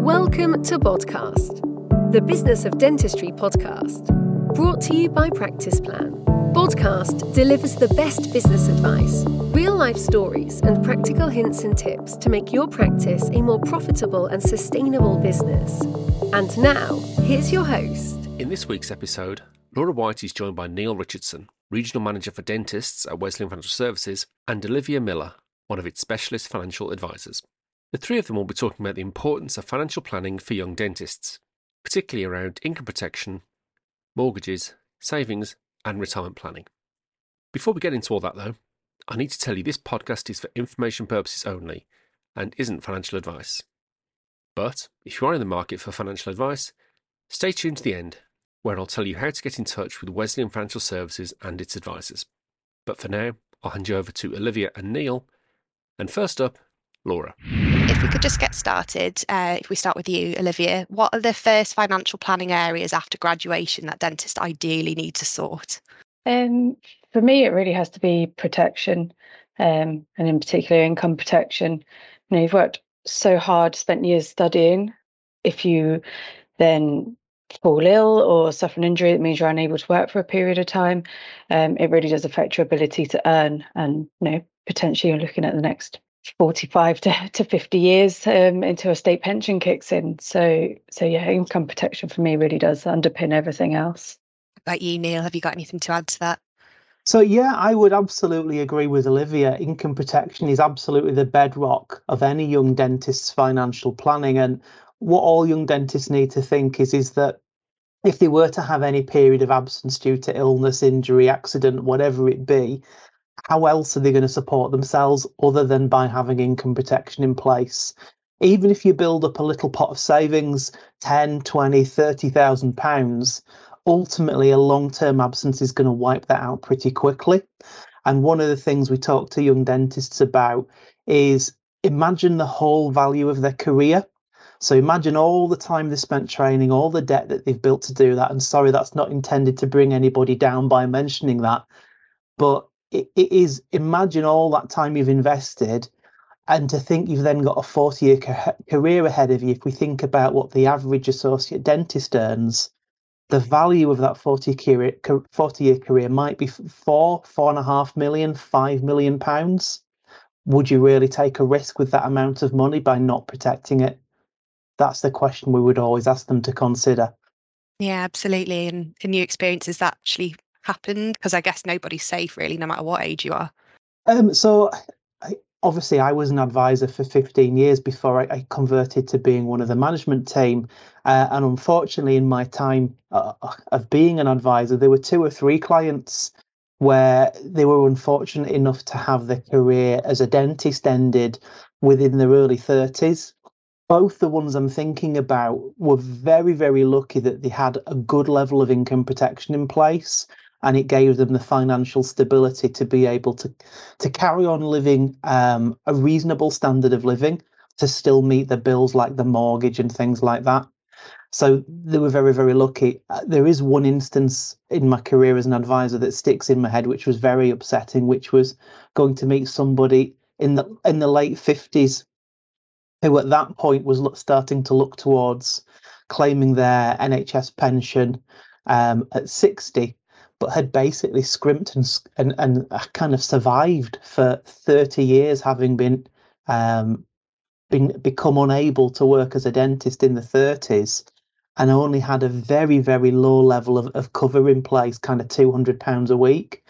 Welcome to Podcast, the Business of Dentistry podcast, brought to you by Practice Plan. Podcast delivers the best business advice, real life stories, and practical hints and tips to make your practice a more profitable and sustainable business. And now, here's your host. In this week's episode, Laura Whyte is joined by Neil Richardson, Regional Manager for Dentists at Wesleyan Financial Services, and Olivia Miller, one of its specialist financial advisors. The three of them will be talking about the importance of financial planning for young dentists, particularly around income protection, mortgages, savings, and retirement planning. Before we get into all that, though, I need to tell you this podcast is for information purposes only and isn't financial advice. But if you are in the market for financial advice, stay tuned to the end, where I'll tell you how to get in touch with Wesleyan Financial Services and its advisors. But for now, I'll hand you over to Olivia and Neil. And first up, Laura. If we could just get started, uh, if we start with you, Olivia, what are the first financial planning areas after graduation that dentists ideally need to sort? Um, for me, it really has to be protection, um, and in particular, income protection. You know, you've worked so hard, spent years studying. If you then fall ill or suffer an injury that means you're unable to work for a period of time, um, it really does affect your ability to earn. And you know, potentially, you're looking at the next 45 to, to 50 years um, until a state pension kicks in. So, so yeah, income protection for me really does underpin everything else. About you, Neil, have you got anything to add to that? So, yeah, I would absolutely agree with Olivia. Income protection is absolutely the bedrock of any young dentist's financial planning. And what all young dentists need to think is, is that if they were to have any period of absence due to illness, injury, accident, whatever it be, how else are they going to support themselves other than by having income protection in place? Even if you build up a little pot of savings, 10, 20, 30,000 pounds, ultimately a long-term absence is going to wipe that out pretty quickly. And one of the things we talk to young dentists about is imagine the whole value of their career. So imagine all the time they spent training, all the debt that they've built to do that. And sorry, that's not intended to bring anybody down by mentioning that. But it, is imagine all that time you've invested and to think you've then got a 40 year ca- career ahead of you if we think about what the average associate dentist earns the value of that 40 career 40 year career might be four four and a half million five million pounds. Would you really take a risk with that amount of money by not protecting it? That's the question we would always ask them to consider. Yeah absolutely and in your that actually happened? Because I guess nobody's safe really, no matter what age you are. Um, so I, obviously, I was an advisor for 15 years before I, I converted to being one of the management team. Uh, and unfortunately, in my time uh, of being an advisor, there were two or three clients where they were unfortunate enough to have their career as a dentist ended within their early 30s. Both the ones I'm thinking about were very, very lucky that they had a good level of income protection in place and it gave them the financial stability to be able to to carry on living um, a reasonable standard of living to still meet the bills like the mortgage and things like that. So they were very very lucky. Uh, there is one instance in my career as an advisor that sticks in my head, which was very upsetting, which was going to meet somebody in the in the late fifties who at that point was starting to look towards claiming their NHS pension um, at 60 but had basically scrimped and and, and uh, kind of survived for 30 years, having been um, been become unable to work as a dentist in the 30s, and only had a very very low level of, of cover in place, kind of 200 pounds a week.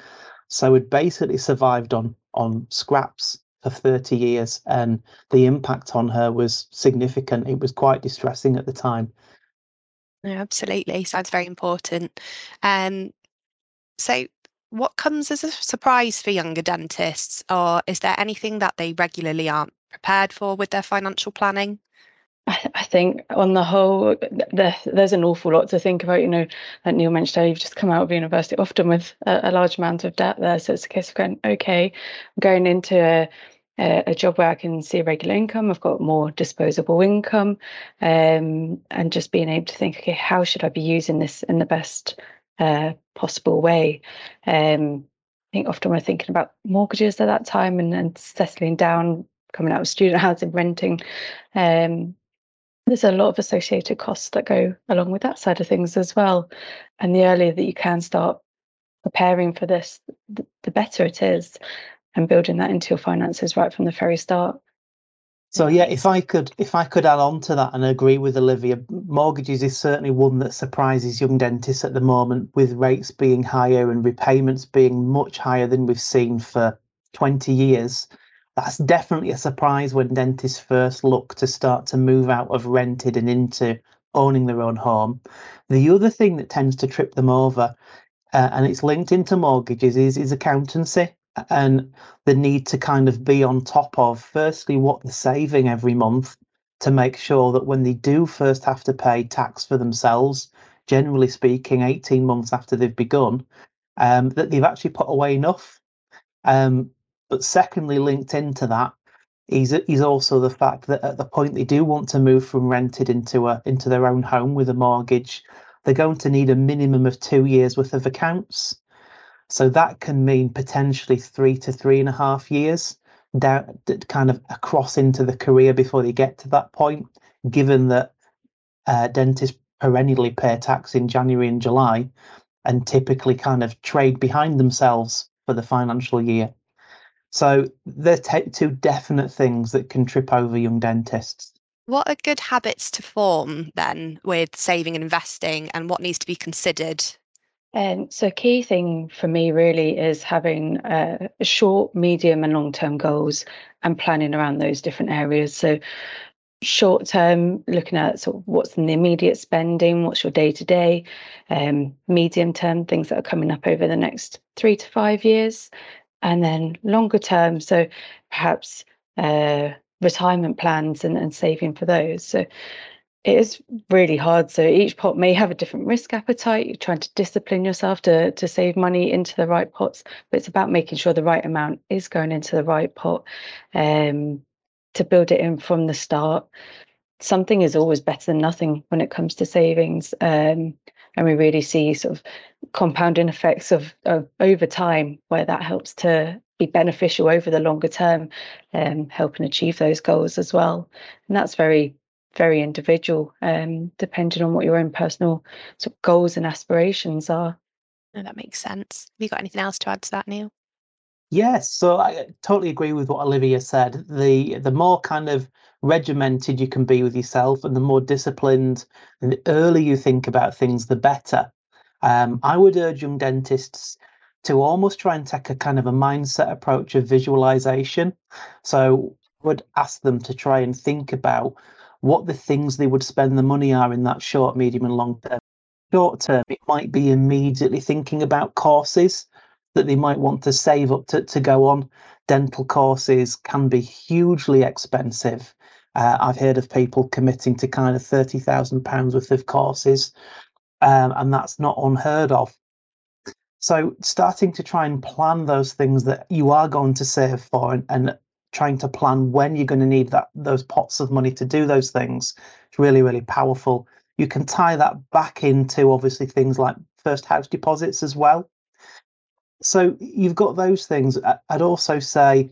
So had basically survived on on scraps for 30 years, and the impact on her was significant. It was quite distressing at the time. Yeah, absolutely. Sounds very important. Um, so, what comes as a surprise for younger dentists, or is there anything that they regularly aren't prepared for with their financial planning? I think on the whole, the, there's an awful lot to think about. You know, like Neil mentioned, you've just come out of university, often with a, large amount of debt there. So it's a case of going, okay, I'm going into a, a, job where I can see regular income. I've got more disposable income, um, and just being able to think, okay, how should I be using this in the best possible way. Um, I think often we're thinking about mortgages at that time and, and settling down, coming out of student housing, renting. Um, there's a lot of associated costs that go along with that side of things as well. And the earlier that you can start preparing for this, the better it is, and building that into your finances right from the very start. So yeah, if I could if I could add on to that and agree with Olivia, mortgages is certainly one that surprises young dentists at the moment, with rates being higher and repayments being much higher than we've seen for 20 years. That's definitely a surprise when dentists first look to start to move out of rented and into owning their own home. The other thing that tends to trip them over, uh, and it's linked into mortgages, is is accountancy and the need to kind of be on top of firstly what they're saving every month to make sure that when they do first have to pay tax for themselves, generally speaking, 18 months after they've begun, um, that they've actually put away enough. Um, but secondly, linked into that is is also the fact that at the point they do want to move from rented into a into their own home with a mortgage, they're going to need a minimum of two years worth of accounts. So that can mean potentially three to three and a half years down, kind of across into the career before they get to that point, given that uh, dentists perennially pay tax in January and July and typically kind of trade behind themselves for the financial year. So they're t- two definite things that can trip over young dentists. What are good habits to form then with saving and investing, and what needs to be considered and um, so, key thing for me really is having uh, short, medium, and long term goals and planning around those different areas. So, short term, looking at sort of what's in the immediate spending, what's your day to day, medium term, things that are coming up over the next three to five years, and then longer term. So, perhaps uh, retirement plans and, and saving for those. So, it is really hard. So each pot may have a different risk appetite. You're trying to discipline yourself to to save money into the right pots, but it's about making sure the right amount is going into the right pot um, to build it in from the start. Something is always better than nothing when it comes to savings. Um, and we really see sort of compounding effects of, of over time where that helps to be beneficial over the longer term, um, helping achieve those goals as well. And that's very very individual, um, depending on what your own personal sort of goals and aspirations are. No, that makes sense. Have you got anything else to add to that, Neil? Yes, so I totally agree with what Olivia said. The the more kind of regimented you can be with yourself, and the more disciplined and the earlier you think about things, the better. Um, I would urge young dentists to almost try and take a kind of a mindset approach of visualization. So I would ask them to try and think about what the things they would spend the money are in that short, medium, and long term. Short term, it might be immediately thinking about courses that they might want to save up to, to go on. Dental courses can be hugely expensive. Uh, I've heard of people committing to kind of thirty thousand pounds worth of courses, um, and that's not unheard of. So, starting to try and plan those things that you are going to save for, and, and trying to plan when you're going to need that those pots of money to do those things. It's really really powerful. You can tie that back into obviously things like first house deposits as well. So you've got those things. I'd also say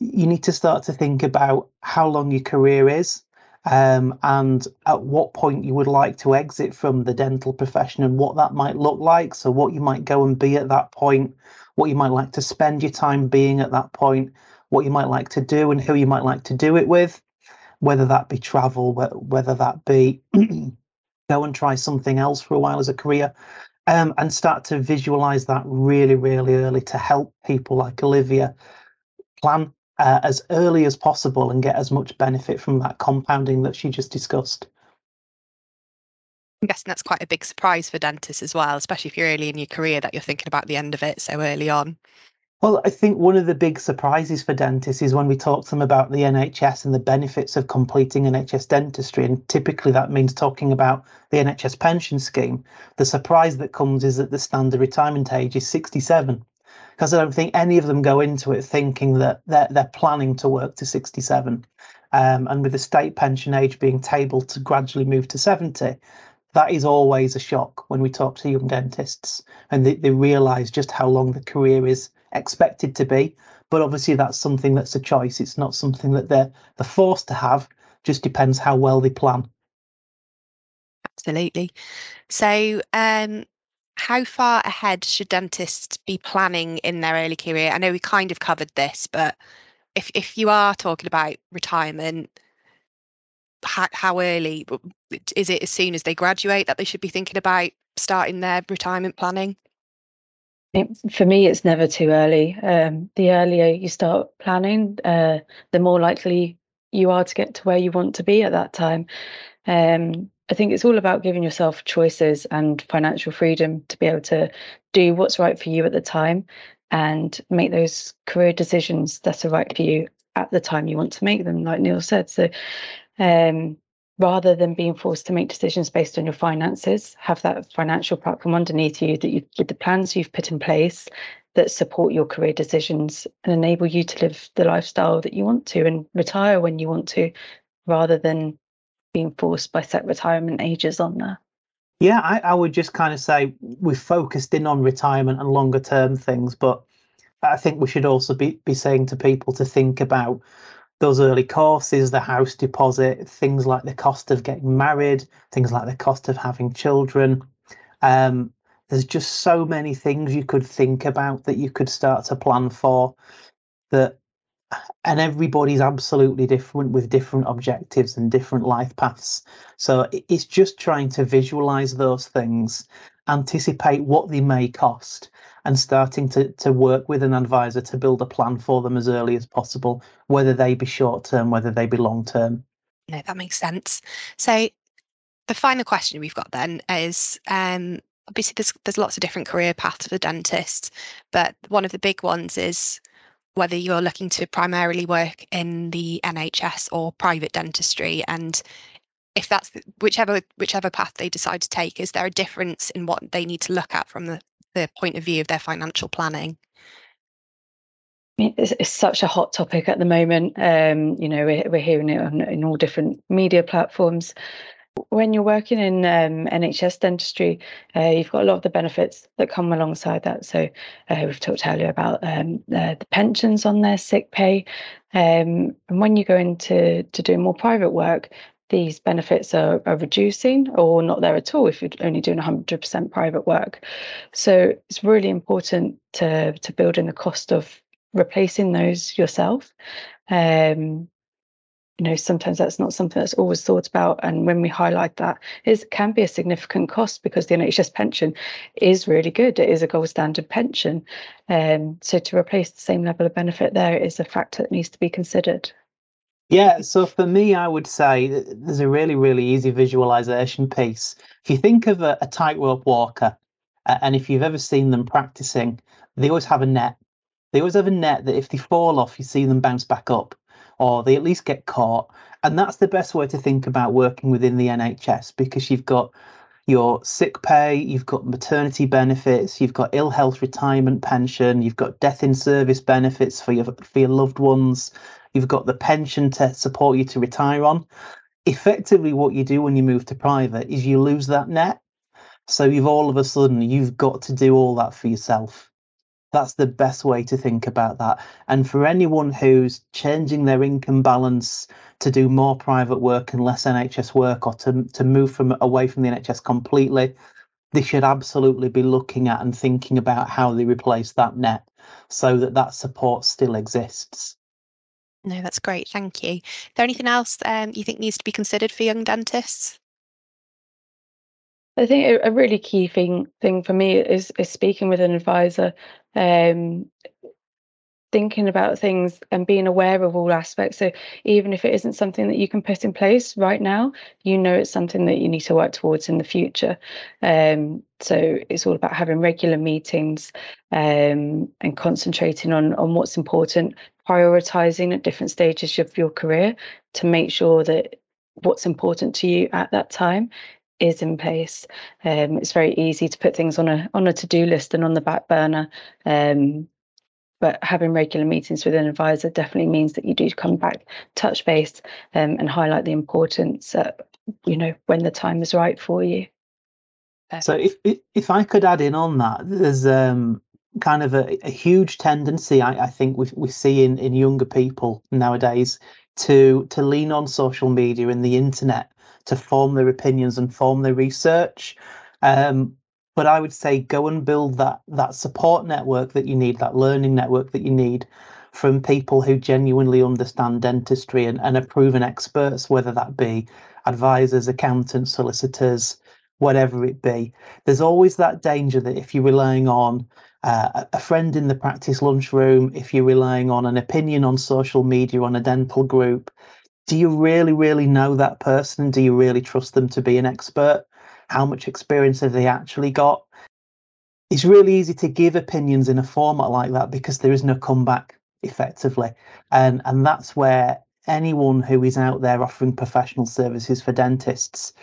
you need to start to think about how long your career is um, and at what point you would like to exit from the dental profession and what that might look like. So what you might go and be at that point what you might like to spend your time being at that point what you might like to do and who you might like to do it with, whether that be travel, whether that be go and try something else for a while as a career, um, and start to visualize that really, really early to help people like Olivia plan uh, as early as possible and get as much benefit from that compounding that she just discussed. I'm guessing that's quite a big surprise for dentists as well, especially if you're early in your career that you're thinking about the end of it so early on. Well, I think one of the big surprises for dentists is when we talk to them about the NHS and the benefits of completing NHS dentistry. And typically that means talking about the NHS pension scheme. The surprise that comes is that the standard retirement age is 67. Because I don't think any of them go into it thinking that they're, they're planning to work to 67. Um, and with the state pension age being tabled to gradually move to 70, that is always a shock when we talk to young dentists and they, they realise just how long the career is expected to be. But obviously, that's something that's a choice. It's not something that they're they're forced to have. Just depends how well they plan. Absolutely. So, um, how far ahead should dentists be planning in their early career? I know we kind of covered this, but if if you are talking about retirement, how, how early is it? As soon as they graduate, that they should be thinking about starting their retirement planning? It, for me, it's never too early. Um, the earlier you start planning, uh, the more likely you are to get to where you want to be at that time. Um, I think it's all about giving yourself choices and financial freedom to be able to do what's right for you at the time and make those career decisions that are right for you at the time you want to make them, like Neil said. So um, rather than being forced to make decisions based on your finances, have that financial platform underneath you that you the plans you've put in place that support your career decisions and enable you to live the lifestyle that you want to and retire when you want to, rather than being forced by set retirement ages on there. Yeah, I, I would just kind of say we've focused in on retirement and longer term things, but I think we should also be, be saying to people to think about those early courses, the house deposit, things like the cost of getting married, things like the cost of having children. Um, there's just so many things you could think about that you could start to plan for that and everybody's absolutely different with different objectives and different life paths so it's just trying to visualize those things anticipate what they may cost and starting to, to work with an advisor to build a plan for them as early as possible, whether they be short term, whether they be long term. No, that makes sense. So the final question we've got then is um, obviously there's there's lots of different career paths for dentists, but one of the big ones is whether you're looking to primarily work in the NHS or private dentistry and if that's whichever whichever path they decide to take is there a difference in what they need to look at from the the point of view of their financial planning? It's, it's such a hot topic at the moment. Um, you know, we're, we're hearing it on, in all different media platforms. When you're working in um, NHS dentistry, uh, you've got a lot of the benefits that come alongside that. So uh, we've talked earlier about um, uh, the pensions on their sick pay, um, and when you go into to doing more private work, these benefits are, are reducing or not there at all if you're only doing 100% private work. So it's really important to, to build in the cost of replacing those yourself. Um, you know, sometimes that's not something that's always thought about. And when we highlight that, it can be a significant cost because the NHS pension is really good. It is a gold standard pension. Um, so to replace the same level of benefit there is a factor that needs to be considered. Yeah, so for me, I would say there's a really, really easy visualization piece. If you think of a, a tightrope walker, uh, and if you've ever seen them practicing, they always have a net. They always have a net that if they fall off, you see them bounce back up, or they at least get caught. And that's the best way to think about working within the NHS because you've got your sick pay, you've got maternity benefits, you've got ill health retirement pension, you've got death in service benefits for your for your loved ones, You've got the pension to support you to retire on. Effectively, what you do when you move to private is you lose that net. So you've all of a sudden you've got to do all that for yourself. That's the best way to think about that. And for anyone who's changing their income balance to do more private work and less NHS work, or to to move from away from the NHS completely, they should absolutely be looking at and thinking about how they replace that net so that that support still exists. No, that's great. Thank you. Is there anything else um, you think needs to be considered for young dentists? I think a really key thing thing for me is is speaking with an advisor, um, thinking about things and being aware of all aspects. So even if it isn't something that you can put in place right now, you know it's something that you need to work towards in the future. Um, so it's all about having regular meetings um, and concentrating on on what's important, prioritizing at different stages of your career to make sure that what's important to you at that time is in place. Um, it's very easy to put things on a on a to do list and on the back burner. Um, but having regular meetings with an advisor definitely means that you do come back, touch base, um, and highlight the importance. Uh, you know when the time is right for you. So if if I could add in on that, there's um, kind of a, a huge tendency I, I, think we we see in, in younger people nowadays to to lean on social media and the internet to form their opinions and form their research. Um, but I would say go and build that that support network that you need, that learning network that you need from people who genuinely understand dentistry and, and are proven experts, whether that be advisors, accountants, solicitors, whatever it be. There's always that danger that if you're relying on uh, a friend in the practice lunchroom, if you're relying on an opinion on social media on a dental group, do you really, really know that person? Do you really trust them to be an expert? How much experience have they actually got? It's really easy to give opinions in a format like that because there is no comeback effectively. And and that's where anyone who is out there offering professional services for dentists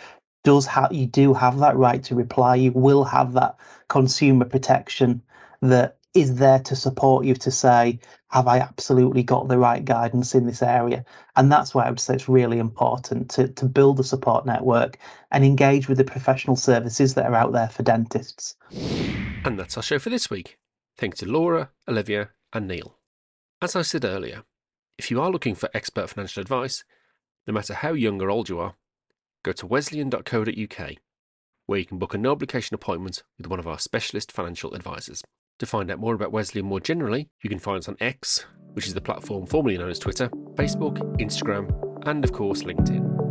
does have you do have that right to reply. You will have that consumer protection that is there to support you to say, have I absolutely got the right guidance in this area? And that's why I would say it's really important to, to build a support network and engage with the professional services that are out there for dentists. And that's our show for this week. Thanks to Laura, Olivia, and Neil. As I said earlier, if you are looking for expert financial advice, no matter how young or old you are, go to wesleyan.co.uk, where you can book a no obligation appointment with one of our specialist financial advisors. To find out more about Wesleyan more generally, you can find us on X, which is the platform formerly known as Twitter, Facebook, Instagram, and of course LinkedIn.